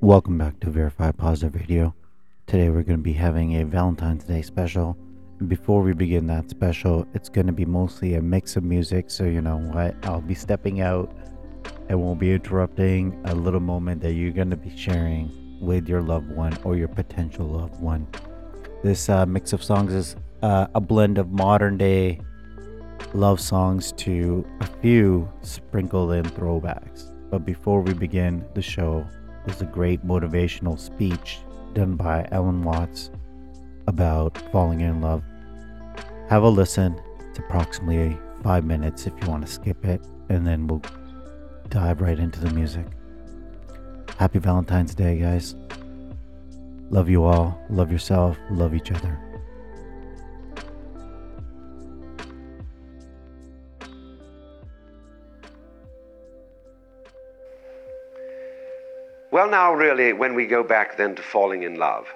Welcome back to Verified Positive Radio. Today we're going to be having a Valentine's Day special. Before we begin that special, it's going to be mostly a mix of music, so you know what? I'll be stepping out and won't be interrupting a little moment that you're going to be sharing with your loved one or your potential loved one. This uh, mix of songs is uh, a blend of modern day love songs to a few sprinkled in throwbacks. But before we begin the show, there's a great motivational speech done by Alan Watts about falling in love. Have a listen. It's approximately five minutes if you want to skip it, and then we'll dive right into the music. Happy Valentine's Day, guys. Love you all. Love yourself. Love each other. Well, now, really, when we go back then to falling in love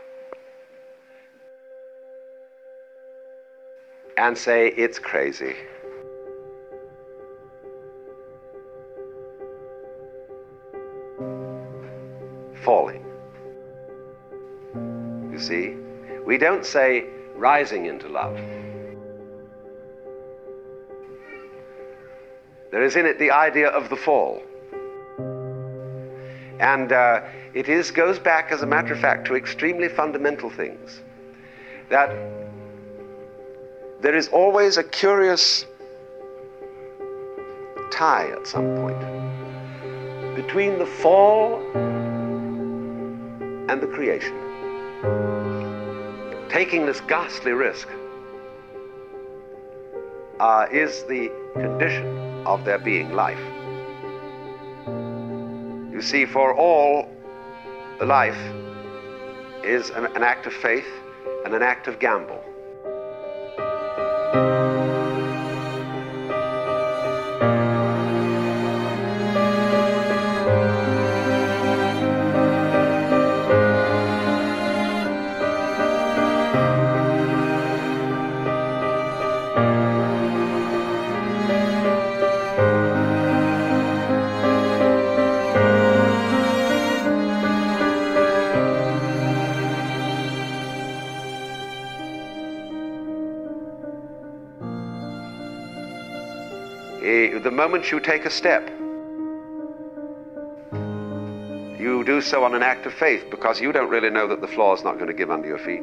and say it's crazy. Falling. You see? We don't say rising into love. There is in it the idea of the fall. And uh, it is, goes back, as a matter of fact, to extremely fundamental things. That there is always a curious tie at some point between the fall and the creation. Taking this ghastly risk uh, is the condition of there being life. You see, for all, life is an, an act of faith and an act of gamble. Moment you take a step, you do so on an act of faith because you don't really know that the floor is not going to give under your feet.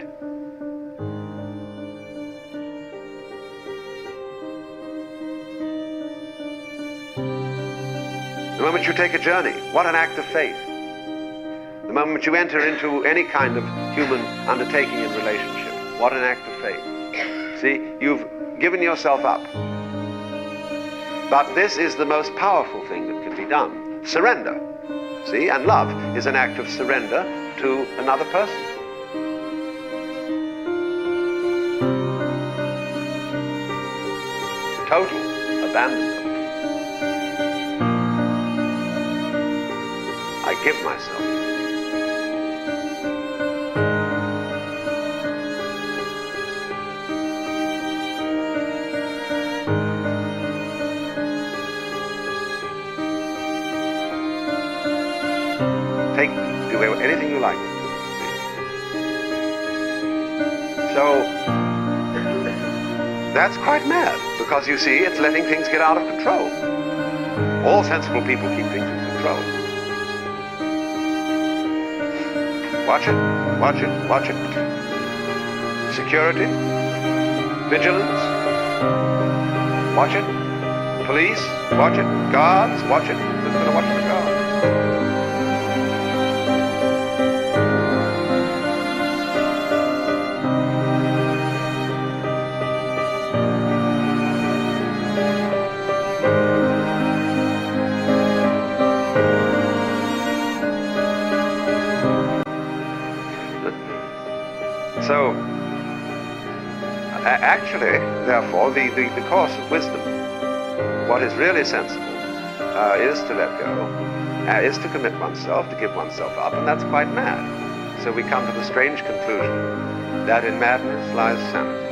The moment you take a journey, what an act of faith. The moment you enter into any kind of human undertaking in relationship, what an act of faith. See, you've given yourself up. But this is the most powerful thing that can be done surrender. See, and love is an act of surrender to another person. Total abandonment. I give myself. Anything you like. So, that's quite mad, because you see, it's letting things get out of control. All sensible people keep things in control. Watch it, watch it, watch it. Security, vigilance, watch it. Police, watch it. Guards, watch it. Who's going to watch the guards? Actually, therefore, the, the, the course of wisdom, what is really sensible, uh, is to let go, uh, is to commit oneself, to give oneself up, and that's quite mad. So we come to the strange conclusion that in madness lies sanity.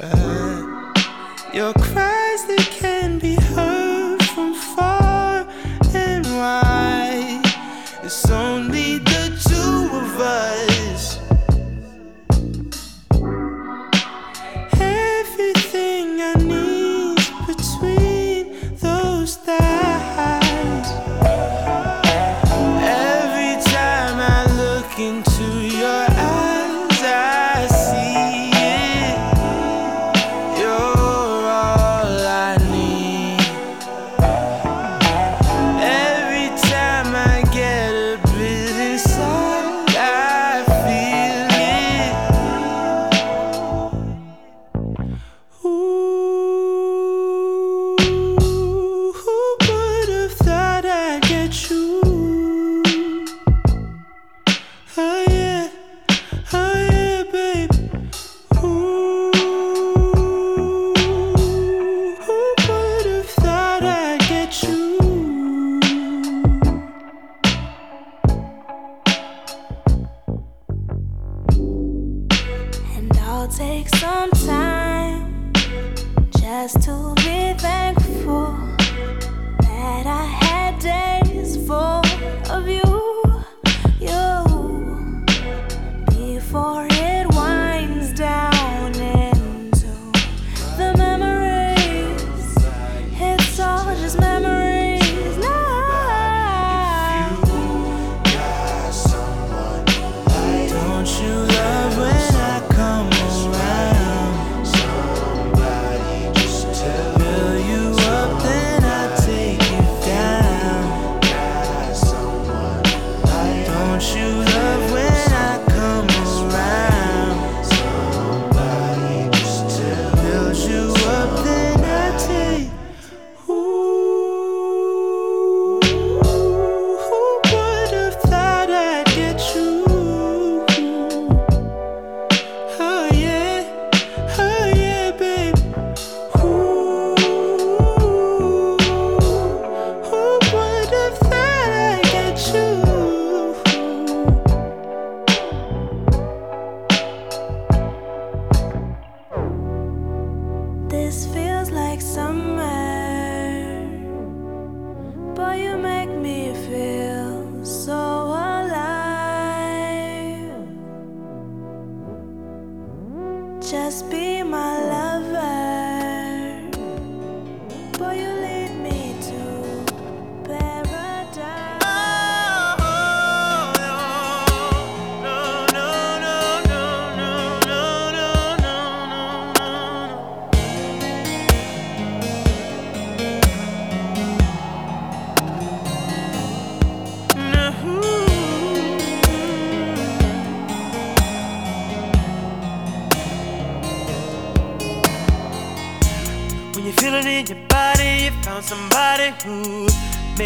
Uh, your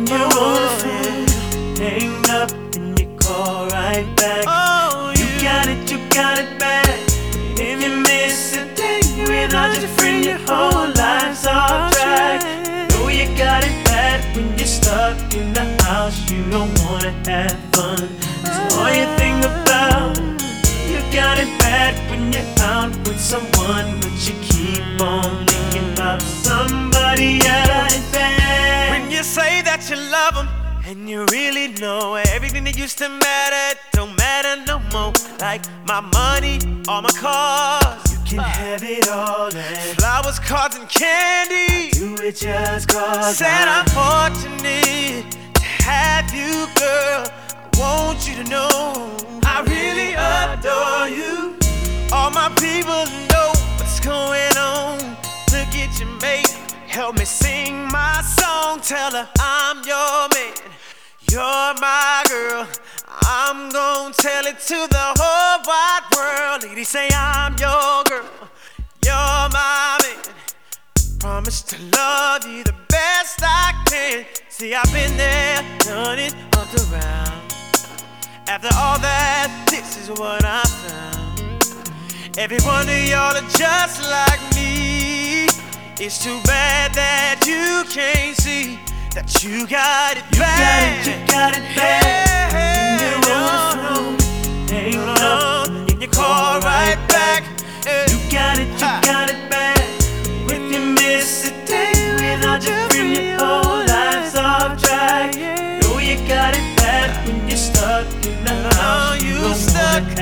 When you're on the phone, hang up and you call right back. Oh, you got it, you got it bad. If you miss a day without your friend, your whole life's off track. Know you got it bad when you're stuck in the house. You don't wanna have fun. That's all you think about. You got it bad when you're out with someone, but you keep on thinking about somebody else. You say that you love them, and you really know everything that used to matter don't matter no more. Like my money, all my cars. You can have it all. And flowers, cards, and candy. Do it just cause. Said I'm fortunate to have you, girl. I want you to know I really adore you. All my people know what's going on. Look at your mate, help me sing my song. Tell her I'm your man, you're my girl. I'm gonna tell it to the whole wide world. Lady, say I'm your girl, you're my man. Promise to love you the best I can. See, I've been there, done it up around. After all that, this is what I found. Every one of y'all are just like me. It's too bad that you can't see that you got it bad. You got it, you got it bad. When you're on the phone, hang up, and you call right back. You got it, you got it bad. When you miss a day without your friend, your whole life's off track. Know you got it bad when you're stuck in the oh, house. You don't stuck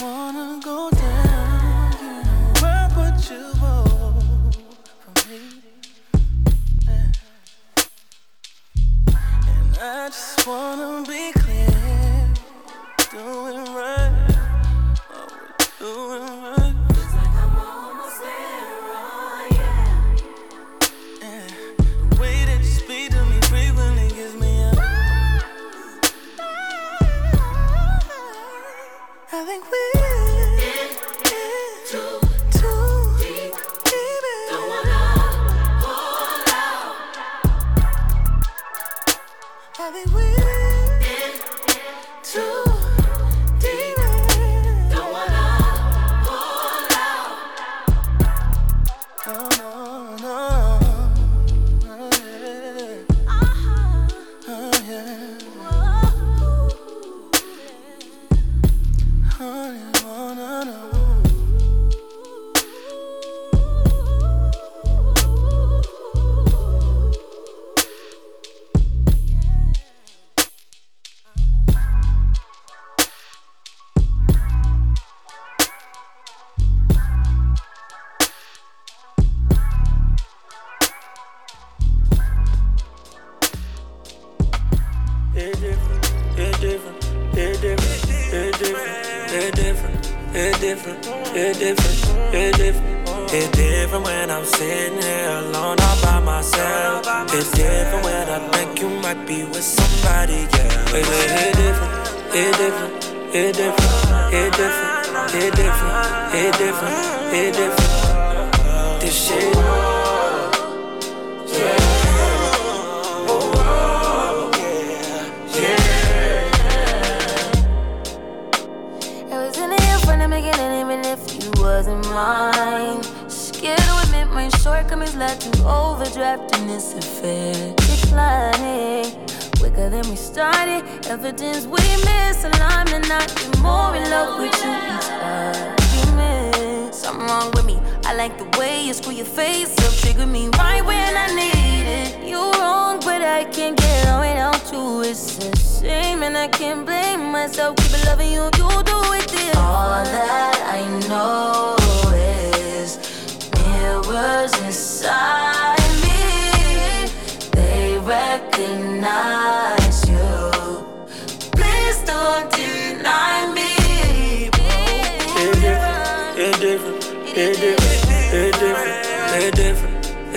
wanna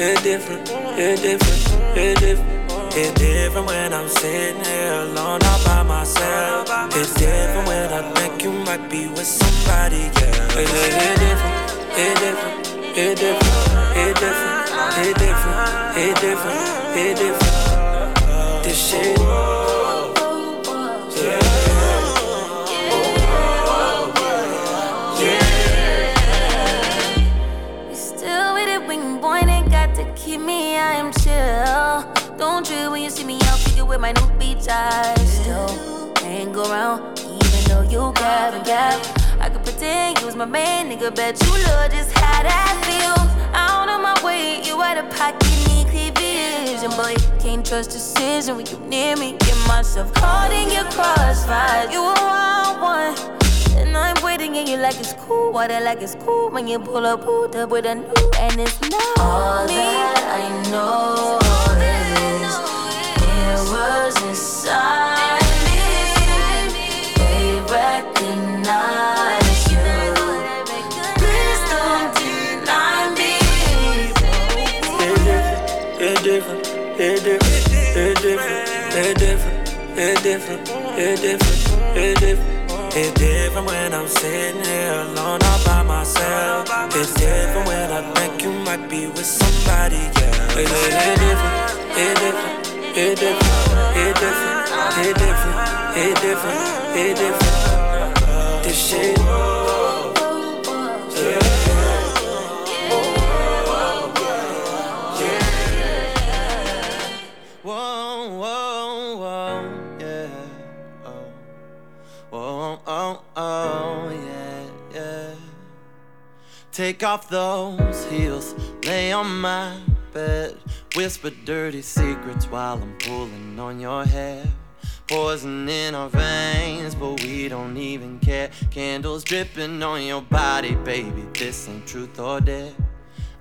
it's different, it's different, it's different. It's different when I'm sitting here alone all by myself. It's different when I think you might be with somebody, yeah. It's, it's different, it's different, it's different, it's different, it's different, it's different, it's different. This shit. Keep me, I am chill. Don't trip when you see me out figure with my new beach eyes. Still hang around, even though you gab and gap. I could pretend you was my man, nigga. Bet you love just how that feels. Out of my way, you out of pocket, need clear vision. Boy, can't trust decision when you near me. Get myself caught in your crossfire. You a wild one. And I'm waiting and you like it's cool. Water like it's cool when you pull up, pulled up with a new and it's not all me. that I know is mirrors inside me. They recognize. Please don't deny me. It's different, it's different, it's different, it's different, it's different, it's different, it's different. It's different when I'm sitting here alone all by myself. It's different when I think you might be with somebody, yeah. It's, it's different, it's different, it's different, it's different, it's different, it's different, hit different. This shit. Take off those heels, lay on my bed. Whisper dirty secrets while I'm pulling on your hair. Poison in our veins, but we don't even care. Candles dripping on your body, baby. This ain't truth or dare.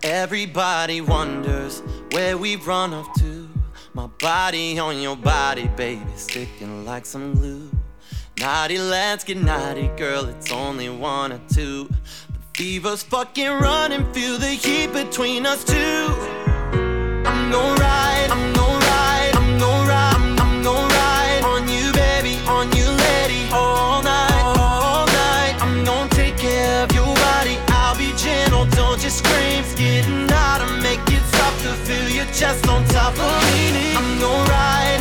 Everybody wonders where we've run off to. My body on your body, baby, sticking like some glue. Naughty, let's get naughty, girl. It's only one or two. The us fucking running, feel the heat between us two. I'm gon' ride, I'm gon' ride, I'm gon' ride, I'm, I'm gon' ride on you, baby, on you, lady, all night, all night. I'm gon' take care of your body. I'll be gentle, don't just scream. It's getting hot, to make it stop to feel your chest on top of me. I'm gon' ride,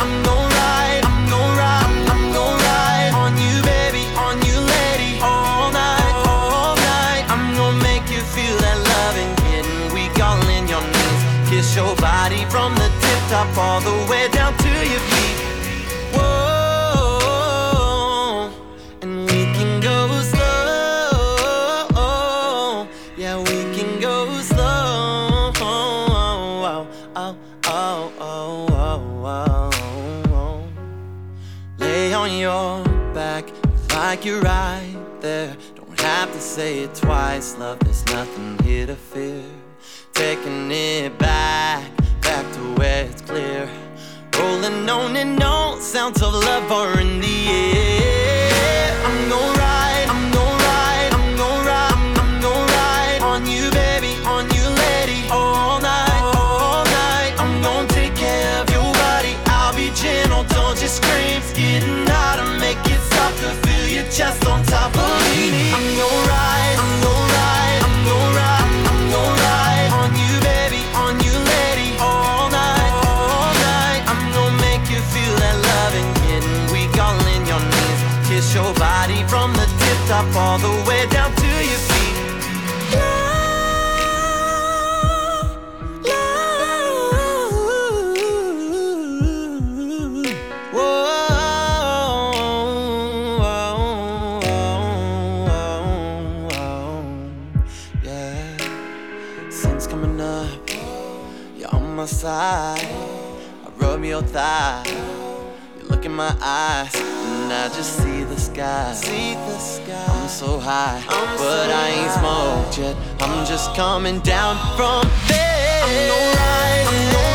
all the way down to your feet. Whoa, and we can go slow. Yeah, we can go slow. Oh, oh, oh, oh, oh, oh. Lay on your back like you're right there. Don't have to say it twice, love. There's nothing here to fear. Taking it back, clear. Rolling on and on, sounds of love are in the air. I'm gon' I rub your thigh, you look in my eyes, and I just see the sky. See the sky. I'm so high, but I ain't smoked yet. I'm just coming down from there. I'm gon' ride,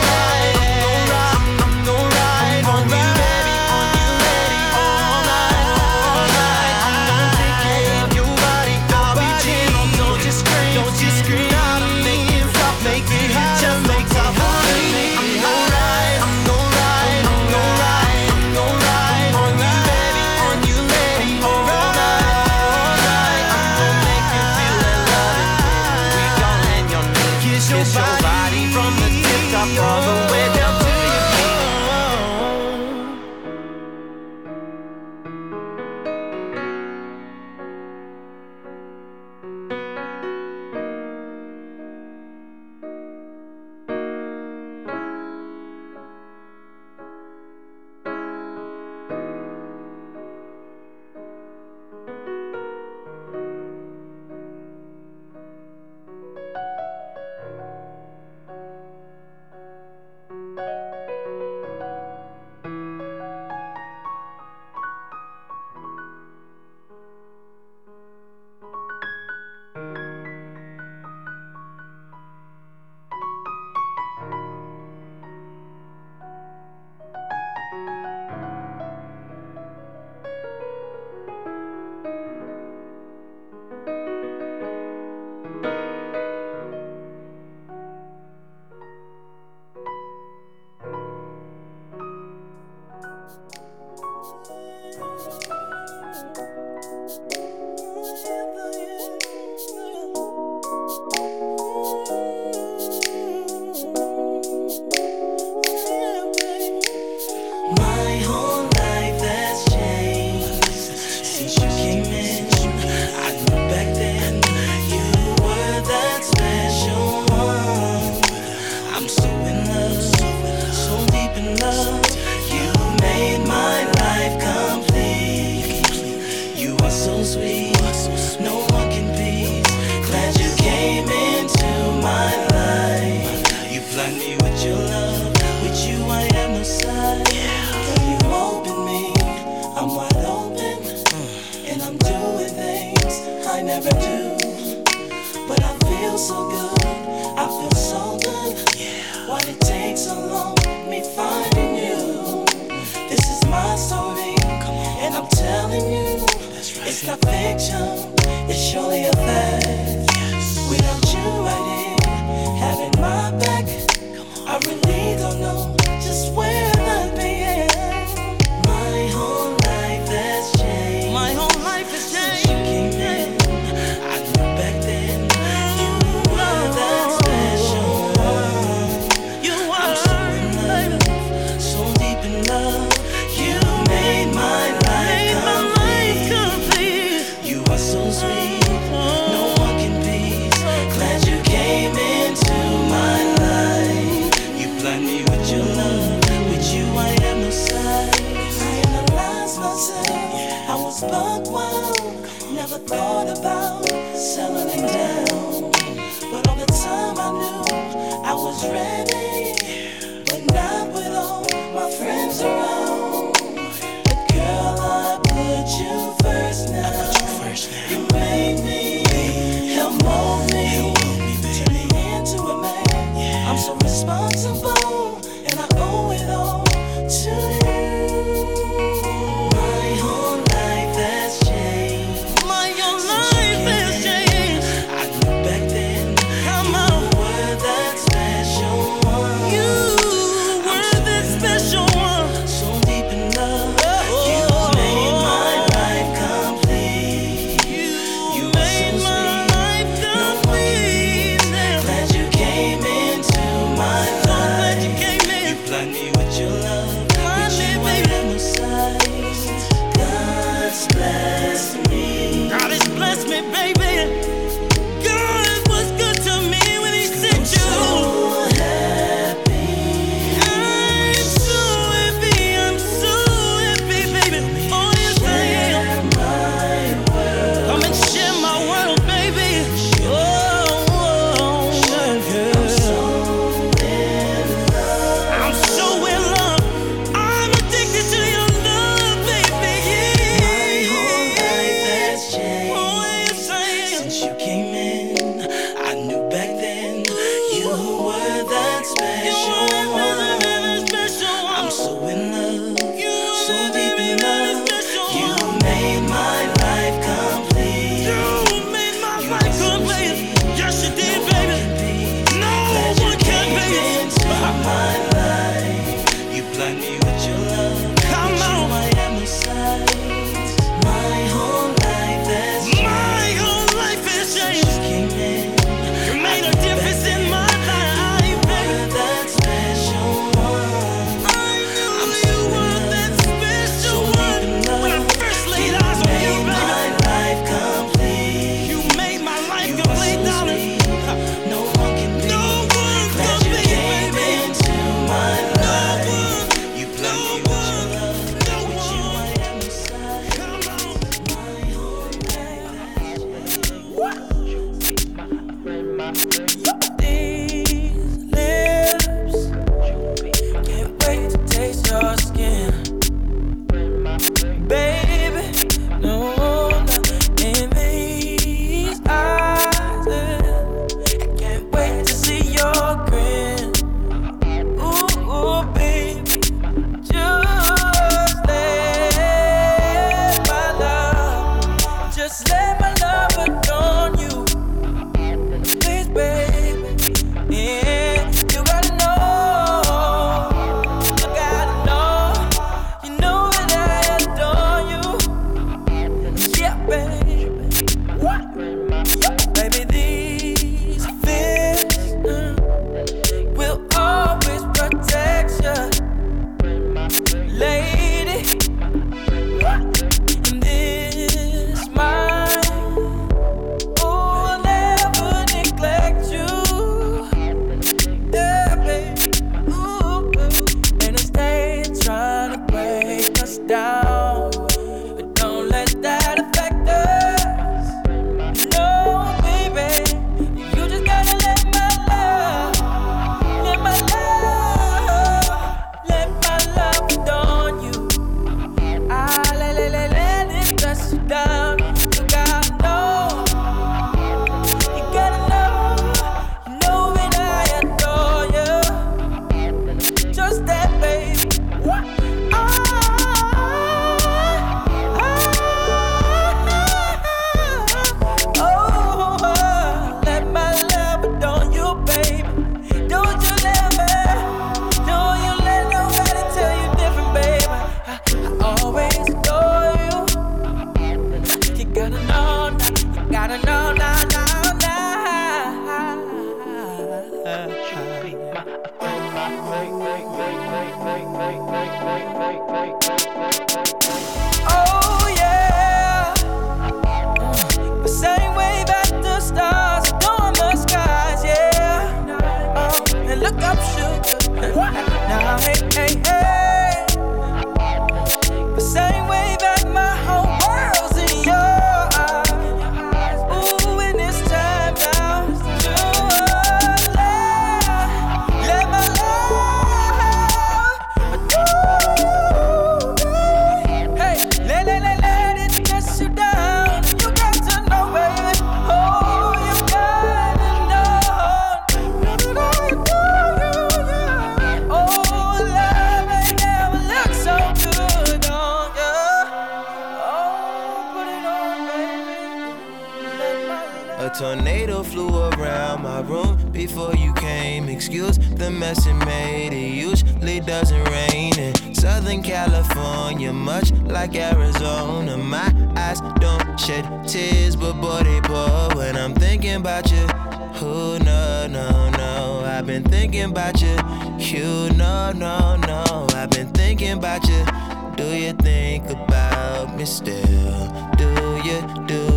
me still? Do you, do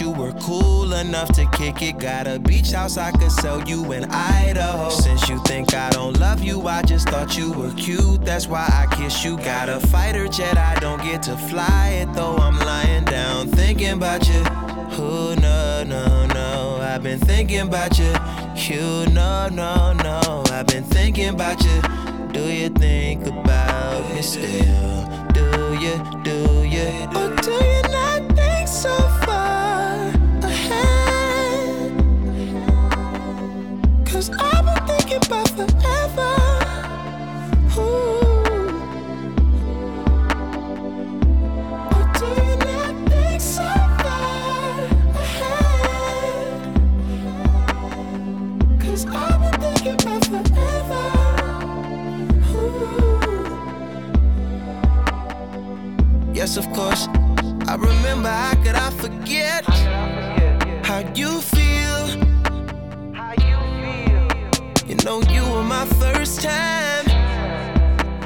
You were cool enough to kick it. Got a beach house I could sell you in Idaho. Since you think I don't love you, I just thought you were cute. That's why I kiss you. Got a fighter jet, I don't get to fly it though. I'm lying down thinking about you. Who, no, no, no. I've been thinking about you. You, no, no, no. I've been thinking about you. Do you think about me still? Do you, do you? Or do you Yes, of course. I remember how could I forget how you feel. You know you were my first time,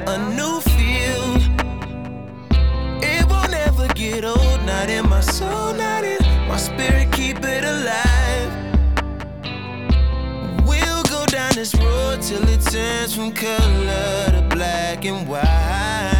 a new feel. It will never get old, not in my soul, not in my spirit. Keep it alive. We'll go down this road till it turns from color to black and white.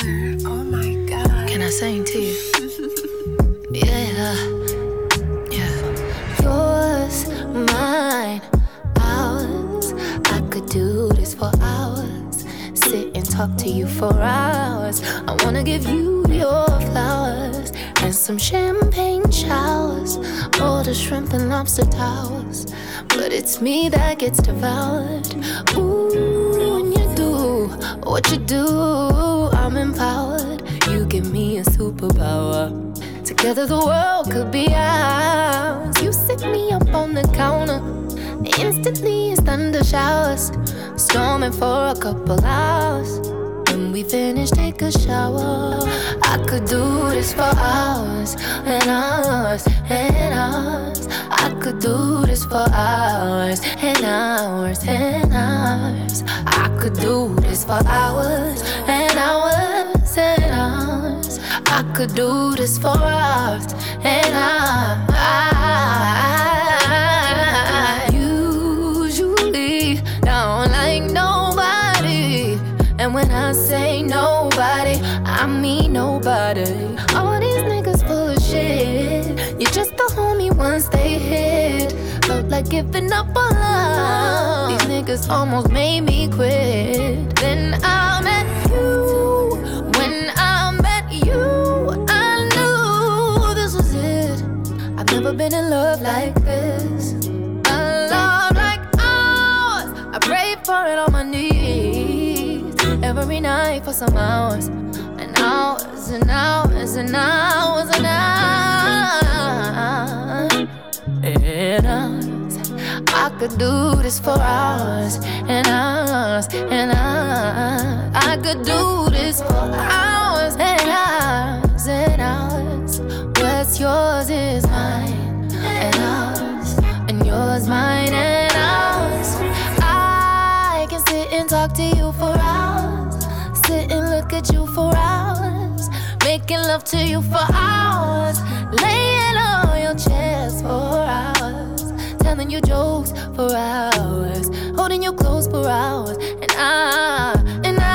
Oh can I sing to you? yeah, yeah. Yours, mine, ours. I could do this for hours. Sit and talk to you for hours. I wanna give you your flowers and some champagne showers. All the shrimp and lobster towers. But it's me that gets devoured. Ooh, when you do what you do, I'm empowered. You give me a superpower. Together the world could be ours. You sit me up on the counter. Instantly it's thunder showers. Storming for a couple hours. When we finish, take a shower. I could do this for hours and hours and hours. I could do this for hours and hours and hours. I could do this for hours hours and hours. I could do this for hours and hours. Usually, don't like nobody. And when I say nobody, I mean nobody. All these niggas full of shit. You're just a homie once they hit. Felt like giving up on love. These niggas almost made me quit. Then I been in love like this. A love like ours. I pray for it on my knees every night for some hours and hours and hours and hours and hours and. I could do this for hours and hours and hours. I could do this for hours and hours and hours. What's yours is mine yours mine and ours. I can sit and talk to you for hours, sit and look at you for hours, making love to you for hours, laying on your chest for hours, telling you jokes for hours, holding you close for hours, and I, and I.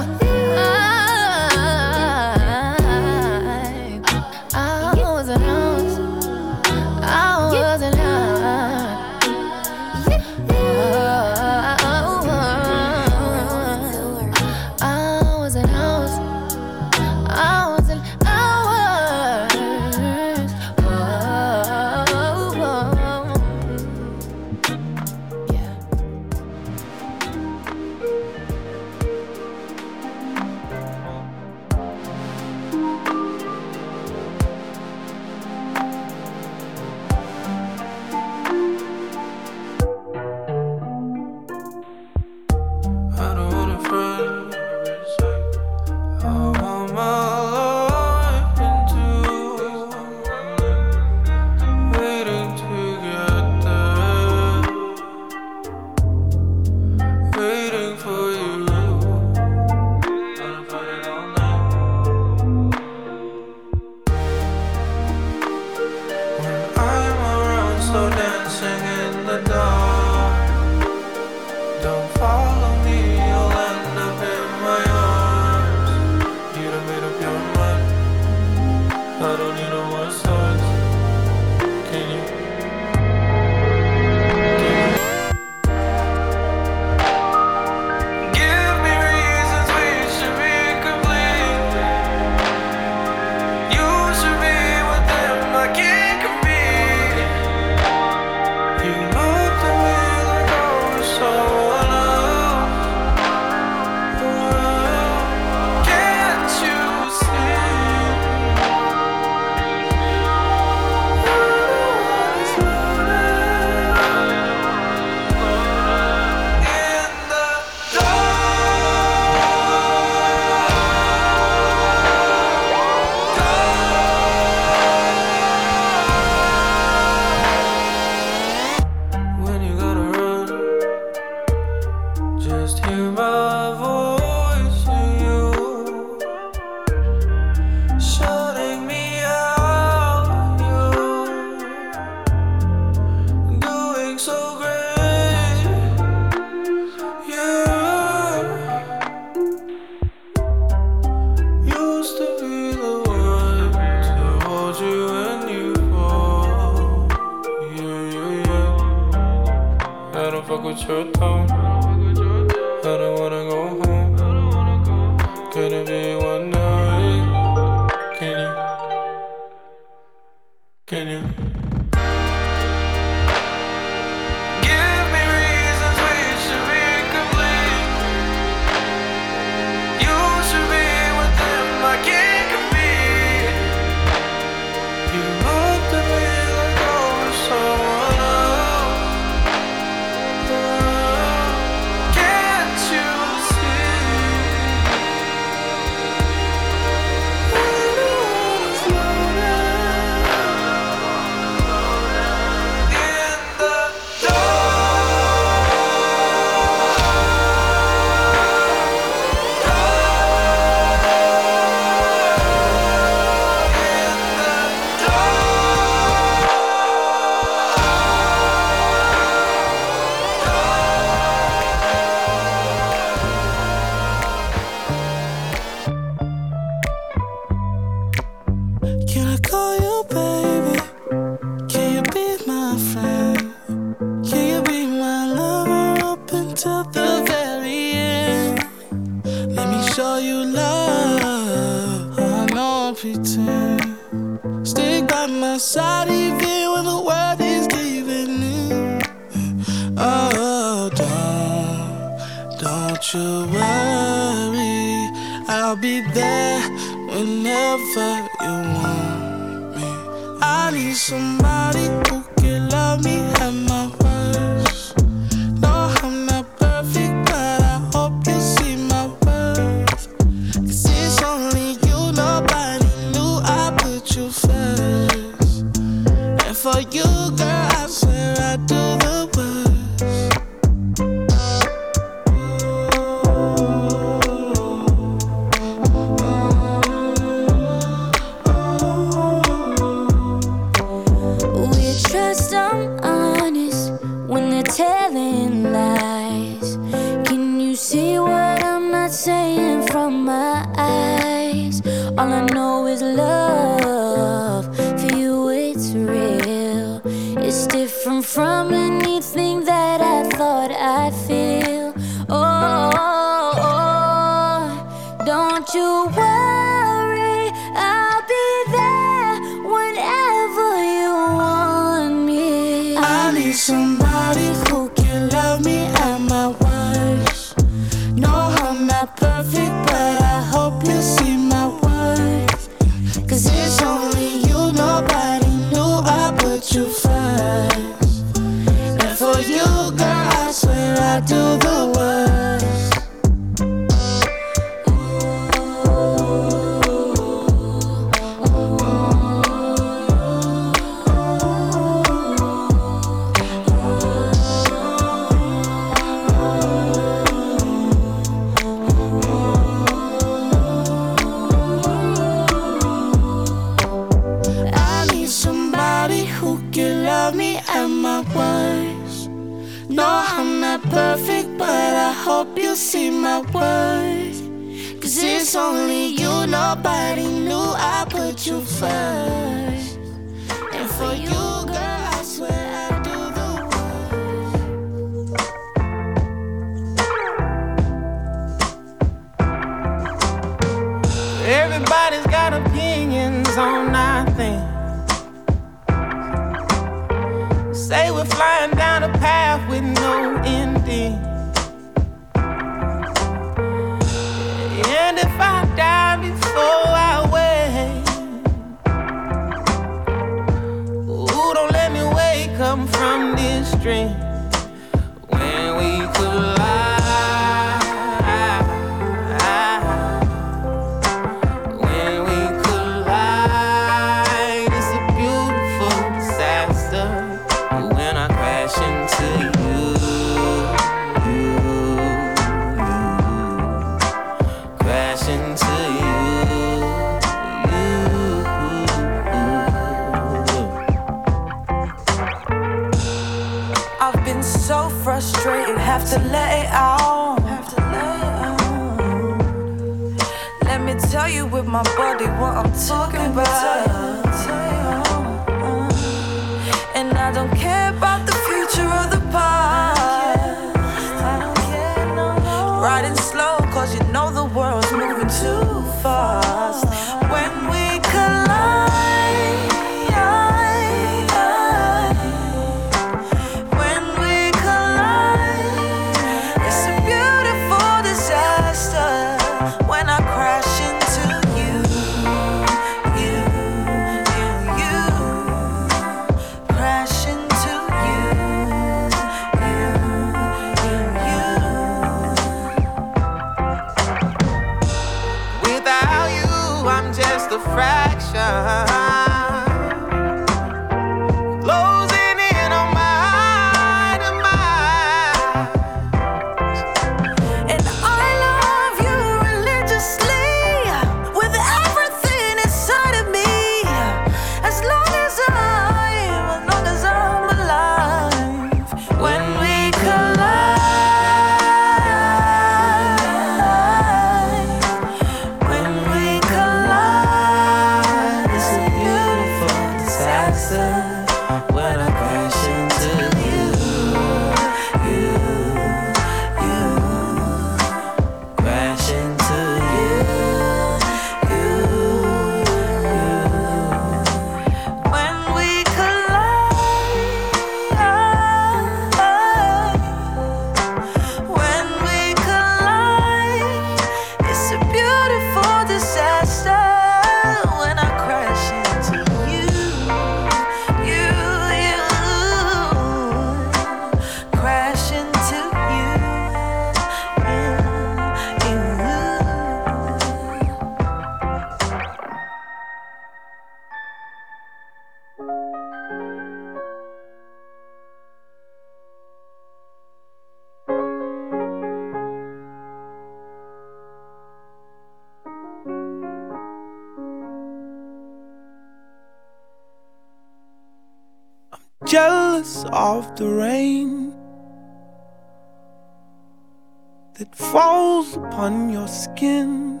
falls upon your skin.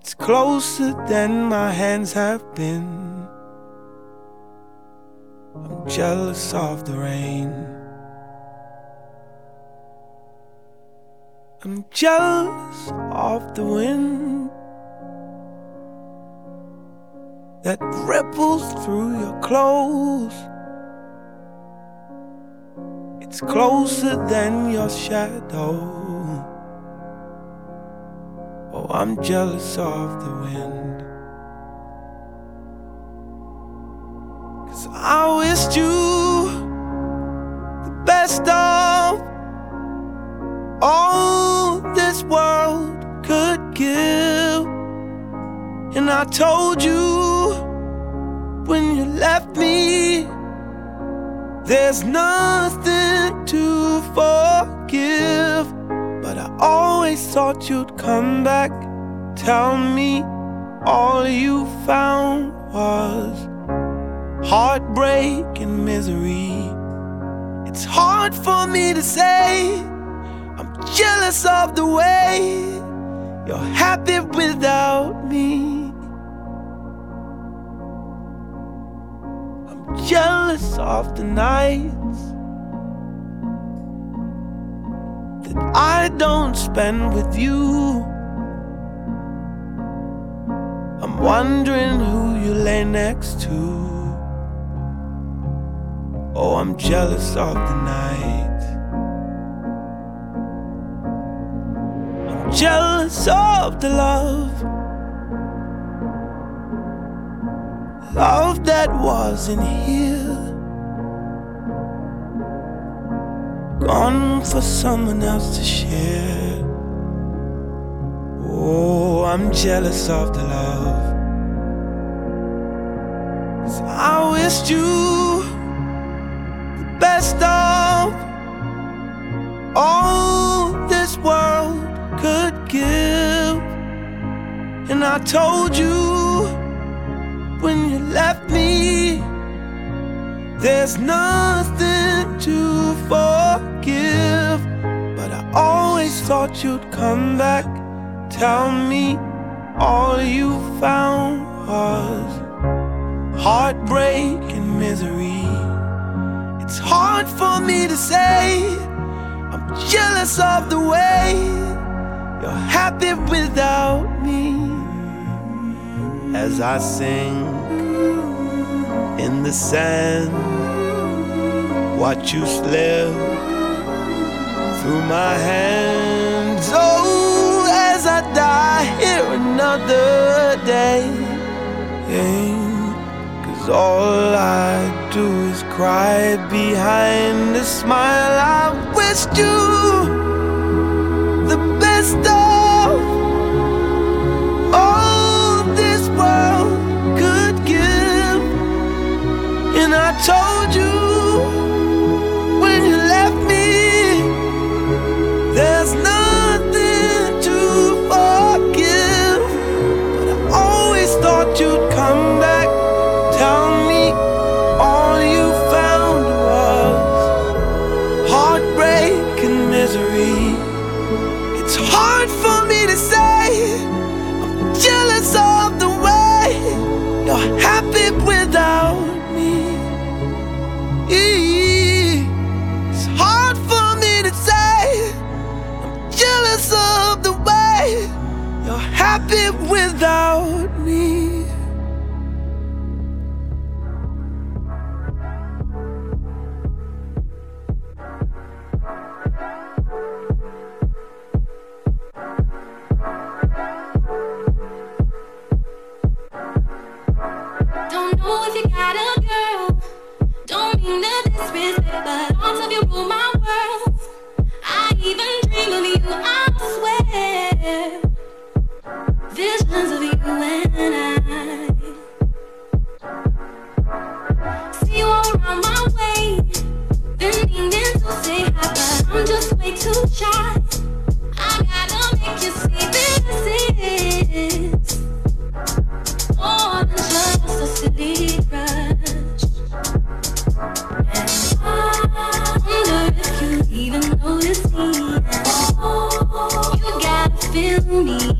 It's closer than my hands have been. I'm jealous of the rain. I'm jealous of the wind that ripples through your clothes. It's closer than your shadow. Oh, I'm jealous of the wind. Cause I wished you the best of all this world could give. And I told you when you left me, there's nothing to forgive. But I always thought you'd come back, tell me all you found was heartbreak and misery. It's hard for me to say, I'm jealous of the way you're happy without me. Jealous of the nights that I don't spend with you. I'm wondering who you lay next to. Oh, I'm jealous of the night. I'm jealous of the love. Love that wasn't here. Gone for someone else to share. Oh, I'm jealous of the love. 'Cause I wished you the best of all this world could give. And I told you when you left me, there's nothing to forgive. But I always thought you'd come back, tell me all you found was heartbreak and misery. It's hard for me to say, I'm jealous of the way you're happy without me. As I sink in the sand, watch you slip through my hands. Oh, as I die here another day. Yeah. Cause all I do is cry behind a smile. I wished you I told you to disrespect, but of you rule my world. I even dream of you, I swear. Visions of you and I. See you around my way. Been meaning to say hi, but I'm just way too shy. I gotta make you see this is more than just a need.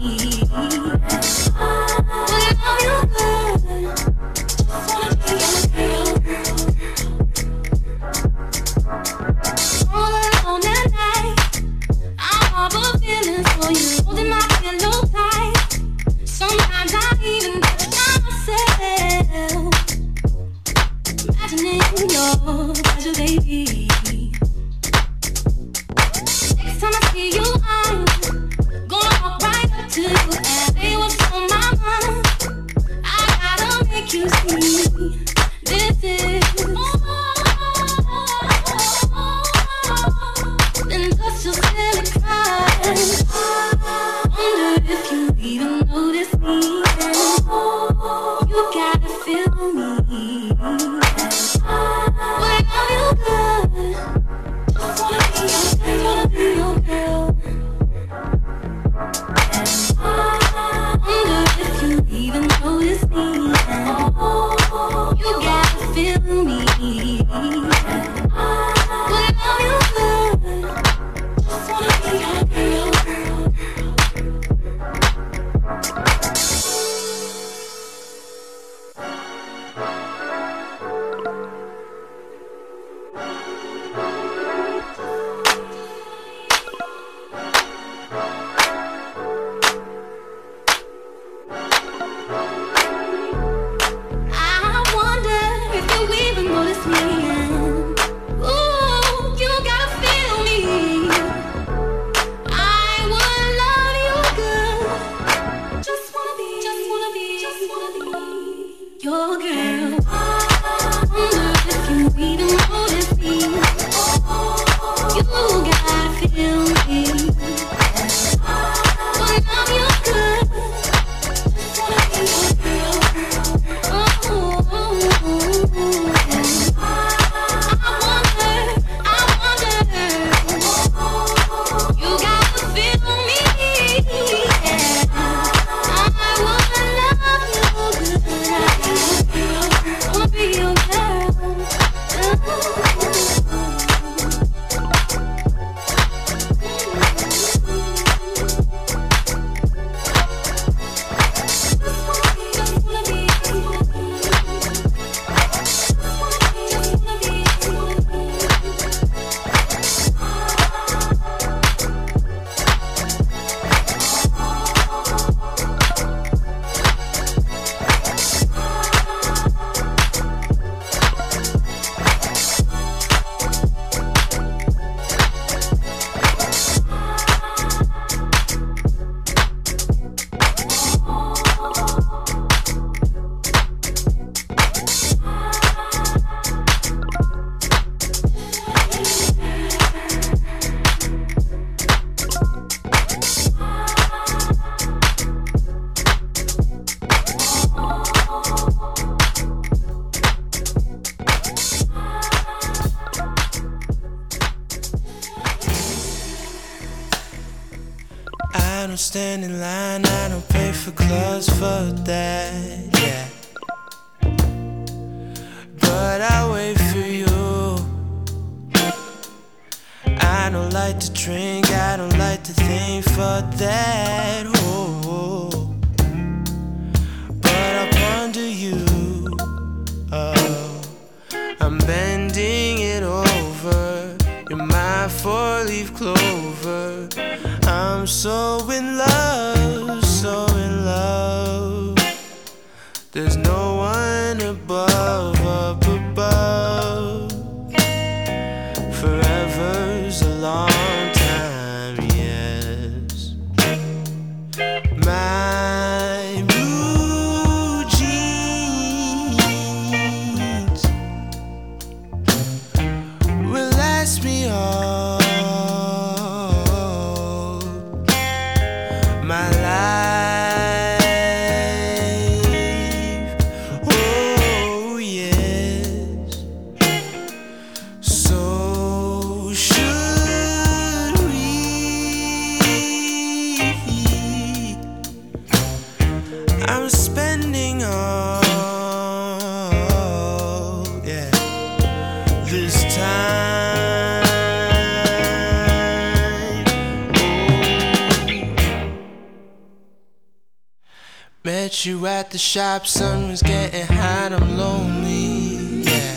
Met you at the shop, sun was getting hot, I'm lonely, yeah.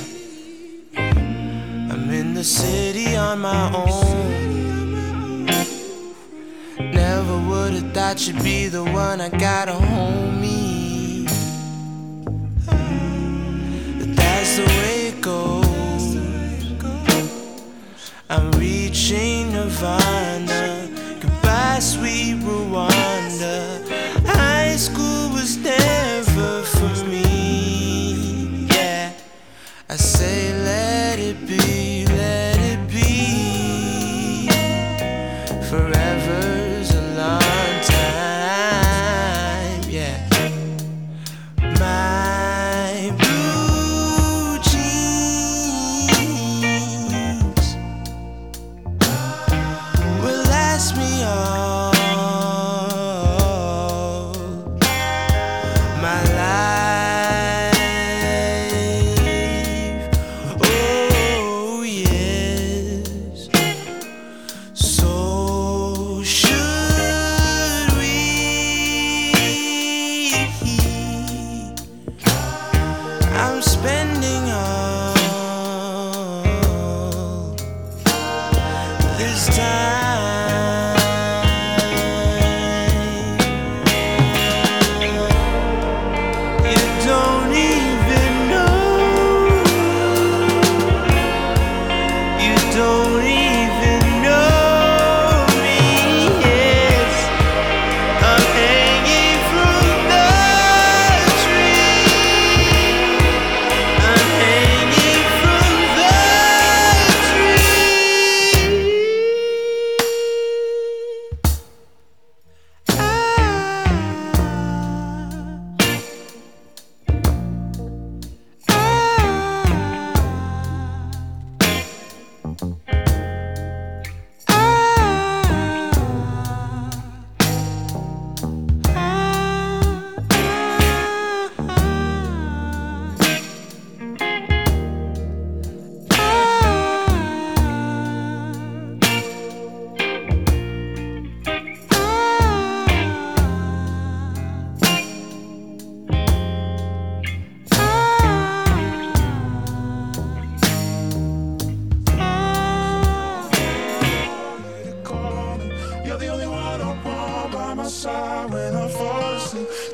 I'm in the city on my own. Never would've thought you'd be the one I got a homie. But that's the way it goes. I'm reaching Nirvana. Goodbye, sweet Rwanda.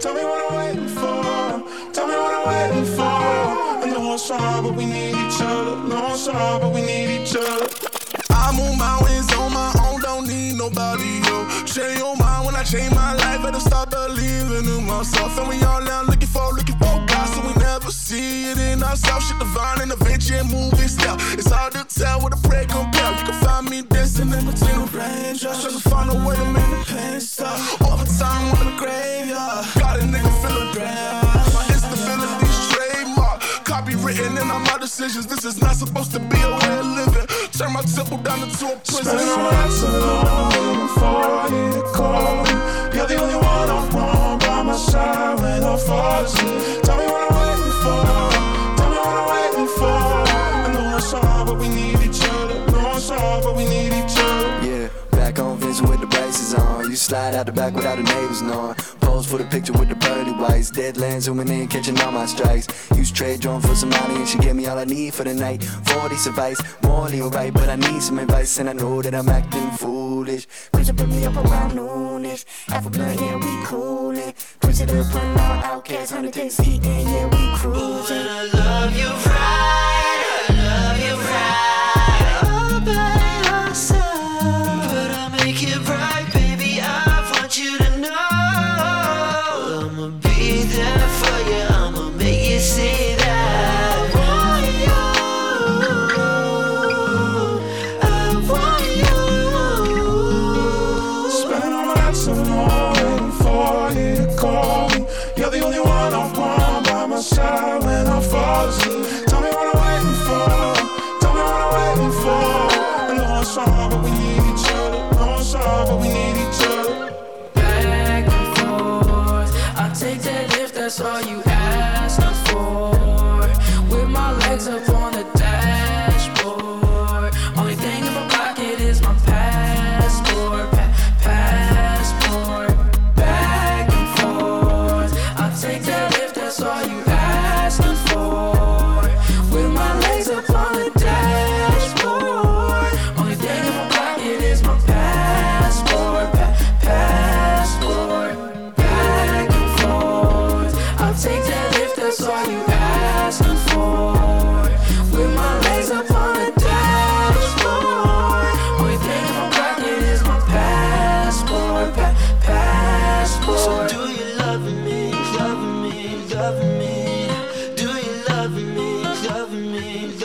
Tell me what I'm waiting for. Tell me what I'm waiting for. I know it's hard, but we need each other. No, it's hard, but we need each other. I move mountains on my own, don't need nobody, yo. Change your mind when I change my life, better start believing in myself. And we all now looking for, looking for God, so we never see it in ourselves. Shit divine and adventure and moving style. It's hard to tell what a prayer compare. You can find me dancing in between the raindrops, trying to find a way to make the pain stop. Overtime in the graveyard, decisions. This is not supposed to be a way of living. Turn my temple down into a prison. Spend all nights alone before you to call me. You're the only one I want by my side when I fall asleep. Tell me what I'm waiting for. Tell me what I'm waiting for. I know it's hard, but we need each other. Know it's hard, but we need each other. Yeah, back on Vince with the on. You slide out the back without the neighbors knowing. Pose for the picture with the pearly whites. Deadlands zooming in, catching all my strikes. Use trade drone for some money and she gave me all I need for the night. 40 advice, morally alright, but I need some advice and I know that I'm acting foolish. Push put me up around noonish. Alpha blood, yeah, we coolin'. Push it up on outcasts, 100 days eating, yeah, we cruising. I love you right,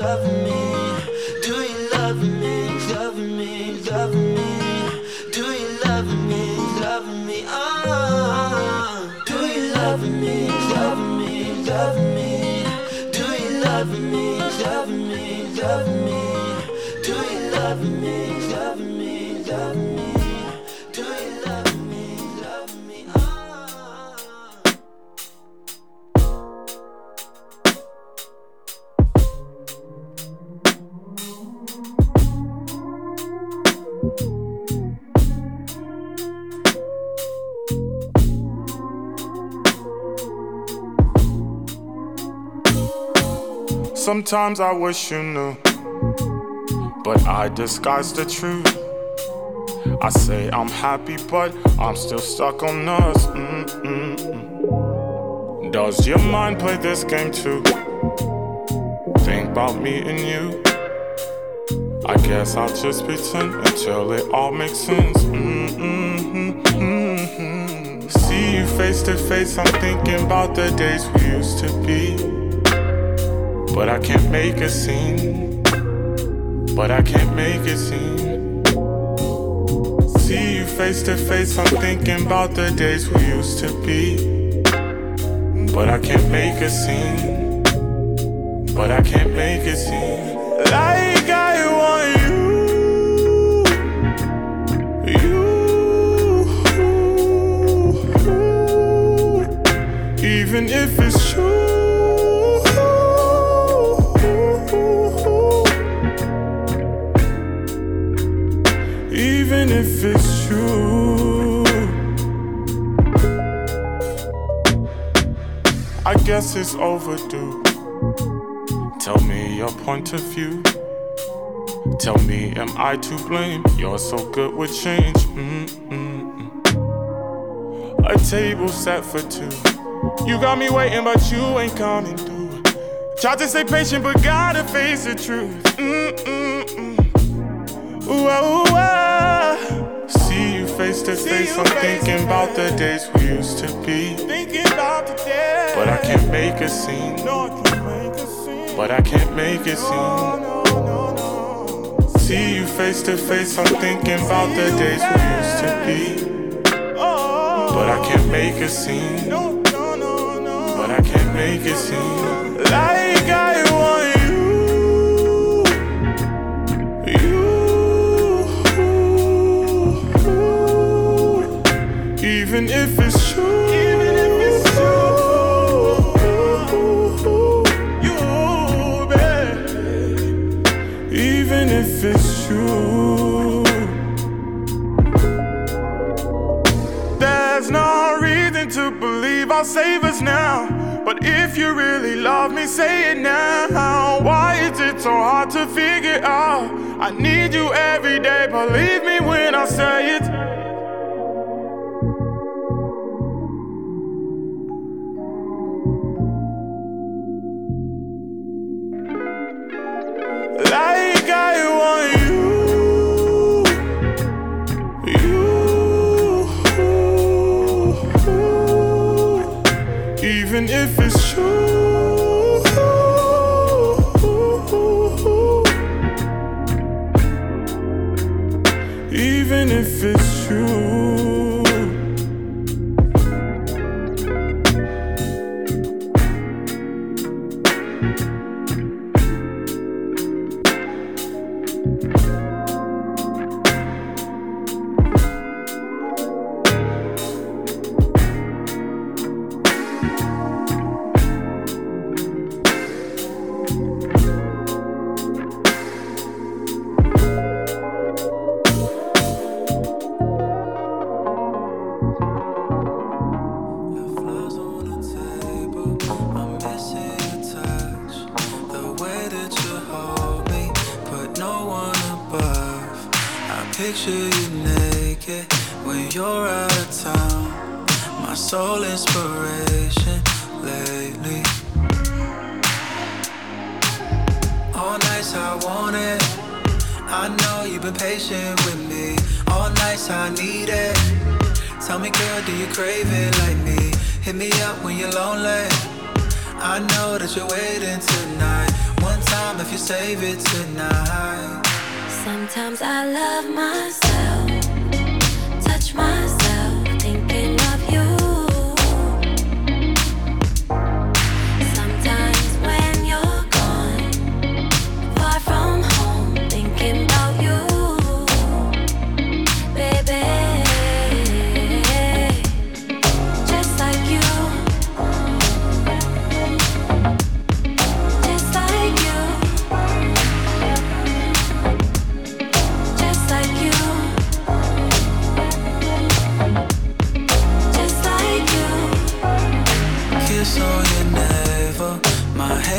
love me? Do you love me? Love me, love me. Do you love me? Love me. Oh. Do you love me? Love me, love me. Do you love me? Love me, love me. Do you love me? Sometimes I wish you knew, but I disguise the truth. I say I'm happy, but I'm still stuck on us. Mm-mm-mm. Does your mind play this game too? Think about me and you. I guess I'll just pretend until it all makes sense. Mm-mm-mm-mm. See you face to face, I'm thinking about the days we used to be. But I can't make a scene. But I can't make it seem. See you face to face, I'm thinking about the days we used to be. But I can't make a scene. But I can't make it seem Like I want you. You. Even if it's true. Guess it's overdue. Tell me your point of view. Tell me, am I to blame? You're so good with change. Mm-mm-mm. A table set for two. You got me waiting, but you ain't coming through. Tried to stay patient, but gotta face the truth. Mm-mm-mm. You face to face. I'm thinking about the days we used to be. Thinking about the days. But I can't make a scene. But I can't make a scene. See you face to face. I'm thinking about the days we used to be. Oh. But I can't make a scene. But I can't make a scene. Even if it's. You, babe. Even if it's true. There's no reason to believe I'll save us now. But if you really love me, say it now. Why is it so hard to figure out? I need you every day, believe me when I say it.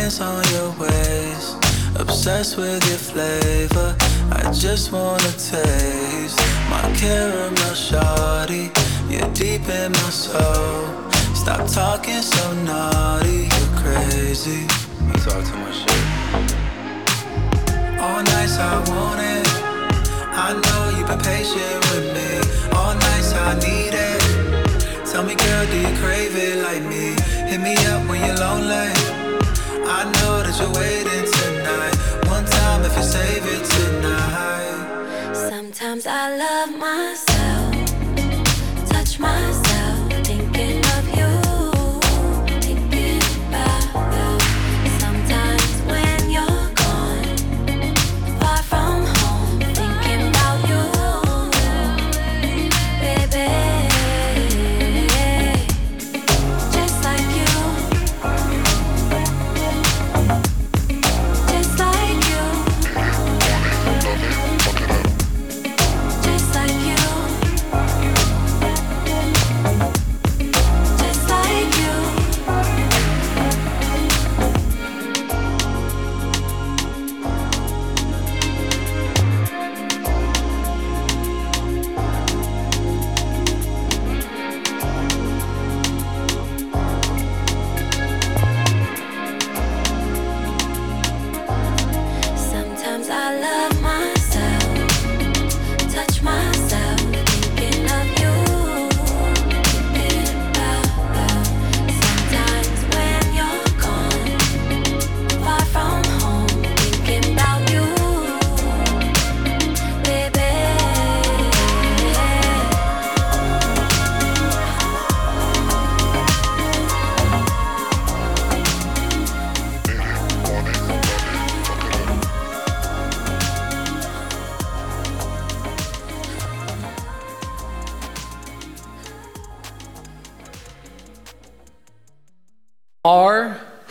Hands on your waist. Obsessed with your flavor. I just wanna taste my caramel shawty. You're deep in my soul. Stop talking so naughty. You're crazy. You talk too much shit. All nights I want it. I know you've been patient with me. All nights I need it. Tell me, girl, do you crave it like me? Hit me up when you're lonely. I know that you're waiting tonight. One time if you save it tonight. Sometimes I love myself, touch myself,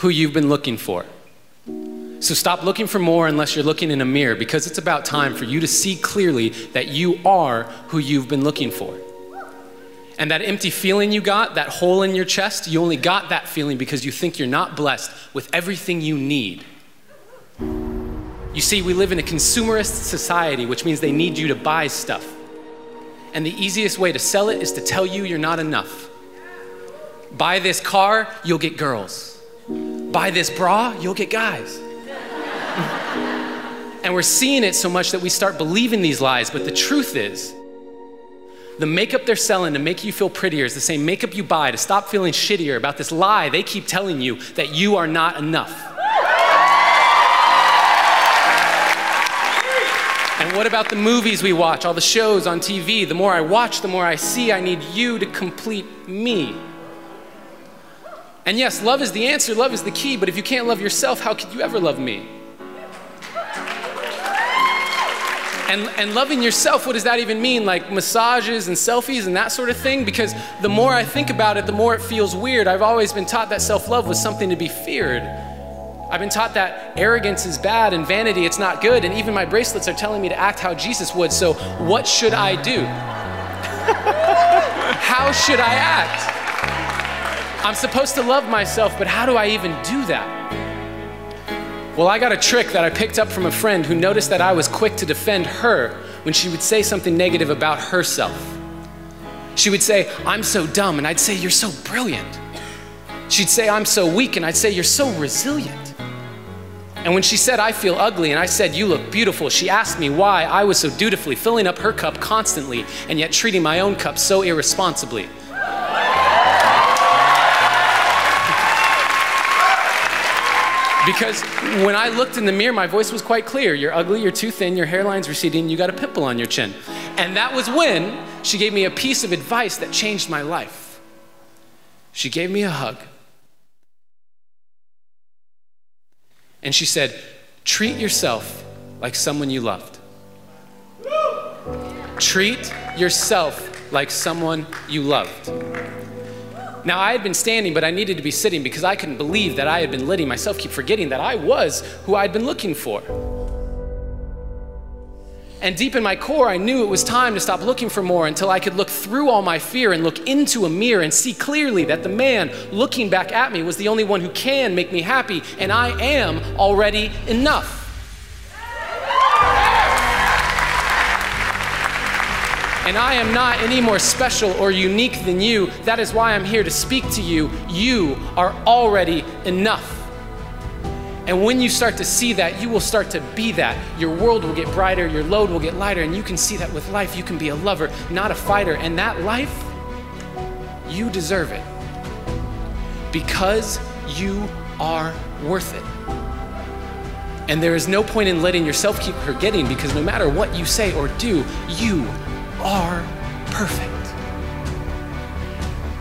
who you've been looking for. So stop looking for more unless you're looking in a mirror because it's about time for you to see clearly that you are who you've been looking for. And that empty feeling you got, that hole in your chest, you only got that feeling because you think you're not blessed with everything you need. You see, we live in a consumerist society, which means they need you to buy stuff. And the easiest way to sell it is to tell you you're not enough. Buy this car, you'll get girls. Buy this bra, you'll get guys. and we're seeing it so much that we start believing these lies, but the truth is, the makeup they're selling to make you feel prettier is the same makeup you buy to stop feeling shittier about this lie they keep telling you that you are not enough. And what about the movies we watch, all the shows on TV? The more I watch, the more I see I need you to complete me. And yes, love is the answer, love is the key, but if you can't love yourself, how could you ever love me? And, and loving yourself, what does that even mean? Like massages and selfies and that sort of thing? Because the more I think about it, the more it feels weird. I've always been taught that self love was something to be feared. I've been taught that arrogance is bad and vanity, it's not good. And even my bracelets are telling me to act how Jesus would. So, what should I do? how should I act? I'm supposed to love myself, but how do I even do that? Well, I got a trick that I picked up from a friend who noticed that I was quick to defend her when she would say something negative about herself. She would say, I'm so dumb, and I'd say, You're so brilliant. She'd say, I'm so weak, and I'd say, You're so resilient. And when she said, I feel ugly, and I said, You look beautiful, she asked me why I was so dutifully filling up her cup constantly and yet treating my own cup so irresponsibly. Because when I looked in the mirror, my voice was quite clear. You're ugly, you're too thin, your hairline's receding, you got a pimple on your chin. And that was when she gave me a piece of advice that changed my life. She gave me a hug. And she said, Treat yourself like someone you loved. Treat yourself like someone you loved. Now, I had been standing, but I needed to be sitting because I couldn't believe that I had been letting myself keep forgetting that I was who I'd been looking for. And deep in my core, I knew it was time to stop looking for more until I could look through all my fear and look into a mirror and see clearly that the man looking back at me was the only one who can make me happy, and I am already enough. And I am not any more special or unique than you. That is why I'm here to speak to you. You are already enough. And when you start to see that, you will start to be that. Your world will get brighter, your load will get lighter, and you can see that with life, you can be a lover, not a fighter. And that life, you deserve it. Because you are worth it. And there is no point in letting yourself keep forgetting because no matter what you say or do, you are perfect.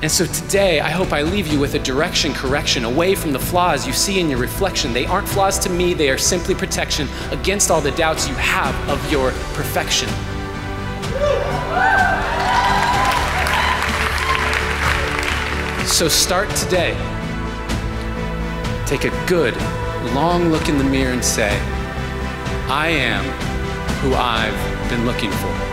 And so today, I hope I leave you with a direction correction away from the flaws you see in your reflection. They aren't flaws to me, they are simply protection against all the doubts you have of your perfection. So start today. Take a good, long look in the mirror and say, I am who I've been looking for.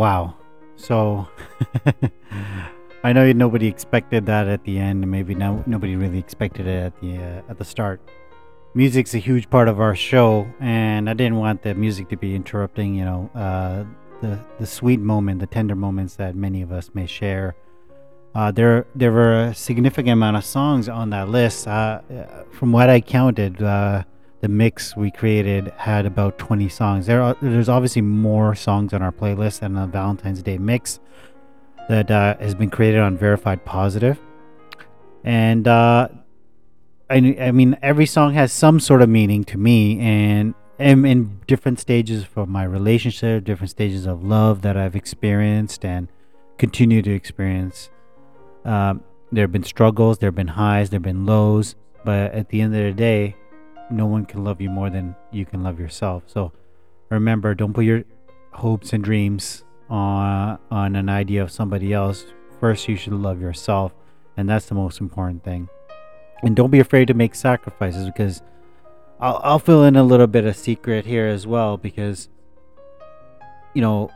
Wow. So I know nobody expected that at the end, maybe no, nobody really expected it at the uh, at the start. Music's a huge part of our show, and I didn't want the music to be interrupting. You know, uh, the the sweet moment, the tender moments that many of us may share. Uh, there there were a significant amount of songs on that list. Uh, from what I counted, uh, the mix we created had about 20 songs. There are, there's obviously more songs on our playlist than the Valentine's Day mix that uh, has been created on Verified Positive. And uh, I, I mean, every song has some sort of meaning to me, and am in different stages for my relationship, different stages of love that I've experienced and continue to experience. Um, there have been struggles, there have been highs, there have been lows, but at the end of the day, no one can love you more than you can love yourself. So remember, don't put your hopes and dreams on on an idea of somebody else. First, you should love yourself, and that's the most important thing. And don't be afraid to make sacrifices because I'll, I'll fill in a little bit of secret here as well because you know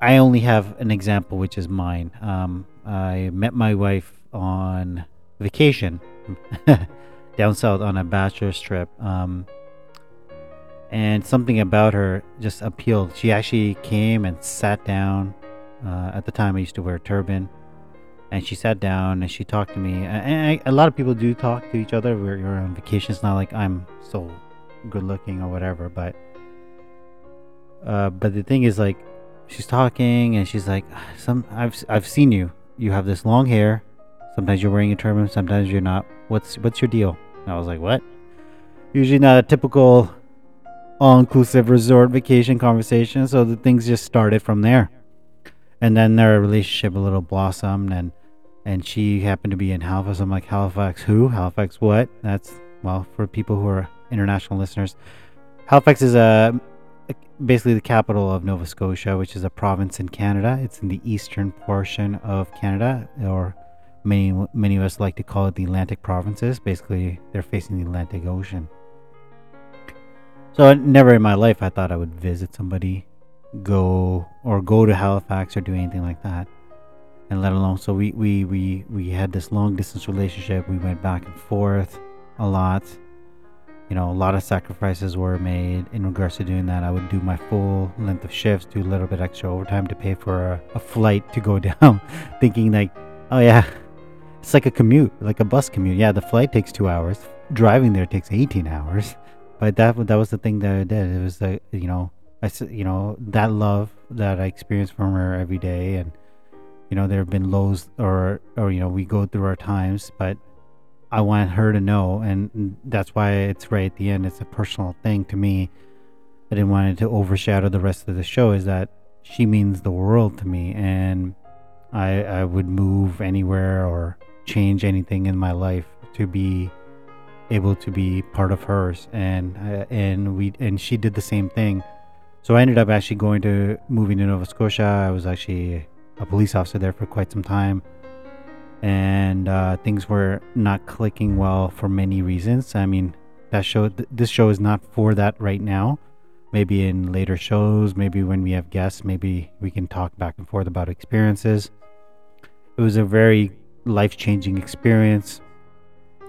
I only have an example, which is mine. Um, I met my wife on vacation. down south on a bachelor's trip. Um, and something about her just appealed. She actually came and sat down. Uh, at the time, I used to wear a turban, and she sat down and she talked to me. And I, a lot of people do talk to each other. We're, we're on vacation. It's not like I'm so good looking or whatever, but uh, but the thing is, like, she's talking and she's like, "Some I've I've seen you. You have this long hair. Sometimes you're wearing a turban. Sometimes you're not. What's what's your deal?" I was like, what? Usually not a typical all-inclusive resort vacation conversation. So the things just started from there, and then their relationship a little blossomed, and and she happened to be in Halifax. I'm like, Halifax who? Halifax what? That's well for people who are international listeners. Halifax is a basically the capital of Nova Scotia, which is a province in Canada. It's in the eastern portion of Canada, or many many of us like to call it the Atlantic provinces. Basically, they're facing the Atlantic Ocean. So never in my life I thought I would visit somebody, go or go to Halifax or do anything like that, and let alone. So we we we we had this long distance relationship. We went back and forth a lot. You know, a lot of sacrifices were made in regards to doing that. I would do my full length of shifts, do a little bit extra overtime to pay for a, a flight to go down, thinking like, oh yeah, it's like a commute, like a bus commute. Yeah, the flight takes two hours. Driving there takes 18 hours. But that that was the thing that I did. It was like you know, I you know that love that I experienced from her every day, and you know there have been lows or or you know we go through our times but i want her to know and that's why it's right at the end it's a personal thing to me i didn't want it to overshadow the rest of the show is that she means the world to me and i i would move anywhere or change anything in my life to be able to be part of hers. And uh, and we and she did the same thing. So i ended up actually going to moving to nova scotia. I was actually a police officer there for quite some time. And uh, things were not clicking well for many reasons. I mean that show th- this show is not for that right now. Maybe in later shows maybe when we have guests maybe we can talk back and forth about experiences. It was a very life-changing experience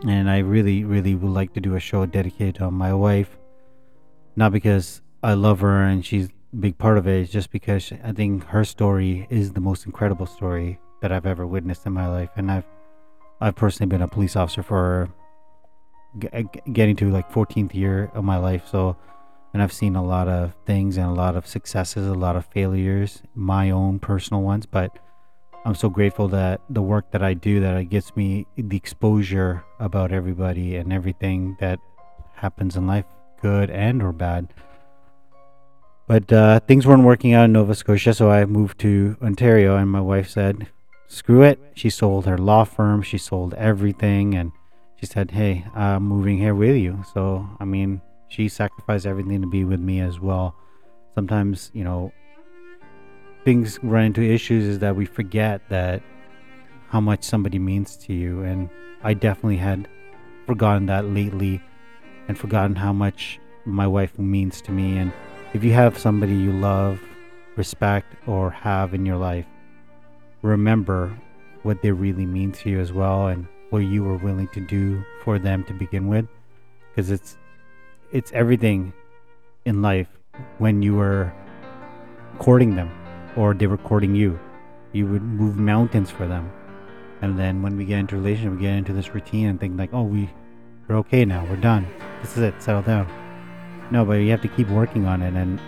and I really, really would like to do a show dedicated to my wife. Not because I love her and she's a big part of it, it's just because I think her story is the most incredible story that I've ever witnessed in my life. And I've, I've personally been a police officer for g- uh, getting to like 14th year of my life. So, and I've seen a lot of things and a lot of successes, a lot of failures, my own personal ones, but I'm so grateful that the work that I do that it gets me the exposure about everybody and everything that happens in life, good and or bad. But uh, things weren't working out in Nova Scotia, so I moved to Ontario, and my wife said, "Screw it." She sold her law firm, she sold everything, and she said, "Hey, I'm moving here with you." So I mean, she sacrificed everything to be with me as well. Sometimes, you know, things run into issues is that we forget that how much somebody means to you. And i definitely had forgotten that lately and forgotten how much my wife means to me. And if you have somebody you love respect or have in your life remember what they really mean to you as well and what you were willing to do for them to begin with. Because it's it's everything in life when you were courting them or they were courting you. You would move mountains for them. And then when we get into relationship, we get into this routine and think like, oh, we, we're okay now. We're done. This is it. Settle down. No, but you have to keep working on it, and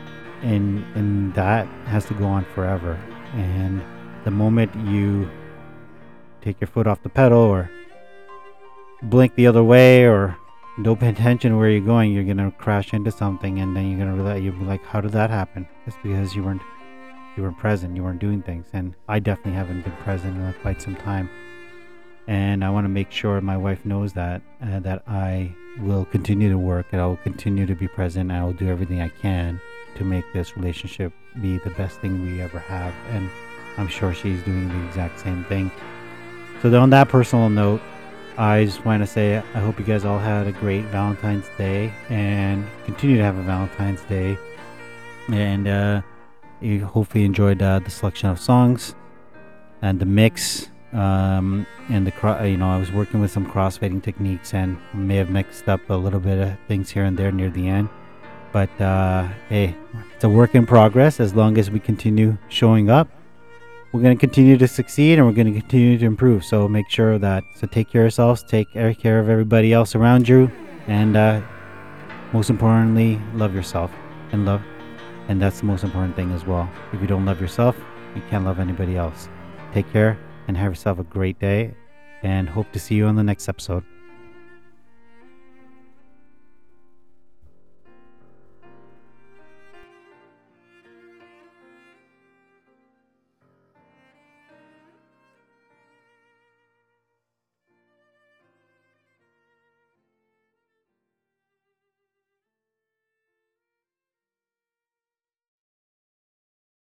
and and that has to go on forever. And the moment you take your foot off the pedal or blink the other way or don't pay attention where you're going, you're gonna crash into something, and then you're gonna realize you'll be like, how did that happen? It's because you weren't you weren't present, you weren't doing things. And I definitely haven't been present in quite some time. And I want to make sure my wife knows that, uh, that I will continue to work and I will continue to be present. I will do everything I can to make this relationship be the best thing we ever have. And I'm sure she's doing the exact same thing. So, on that personal note, I just want to say I hope you guys all had a great Valentine's Day and continue to have a Valentine's Day. And, uh, you hopefully enjoyed uh, the selection of songs and the mix. Um, and the cro- you know I was working with some crossfading techniques and may have mixed up a little bit of things here and there near the end. But uh, hey, it's a work in progress. As long as we continue showing up, we're going to continue to succeed and we're going to continue to improve. So make sure that so take care of yourselves, take care of everybody else around you, and uh, most importantly, love yourself and love and that's the most important thing as well. If you don't love yourself, you can't love anybody else. Take care and have yourself a great day, and hope to see you on the next episode.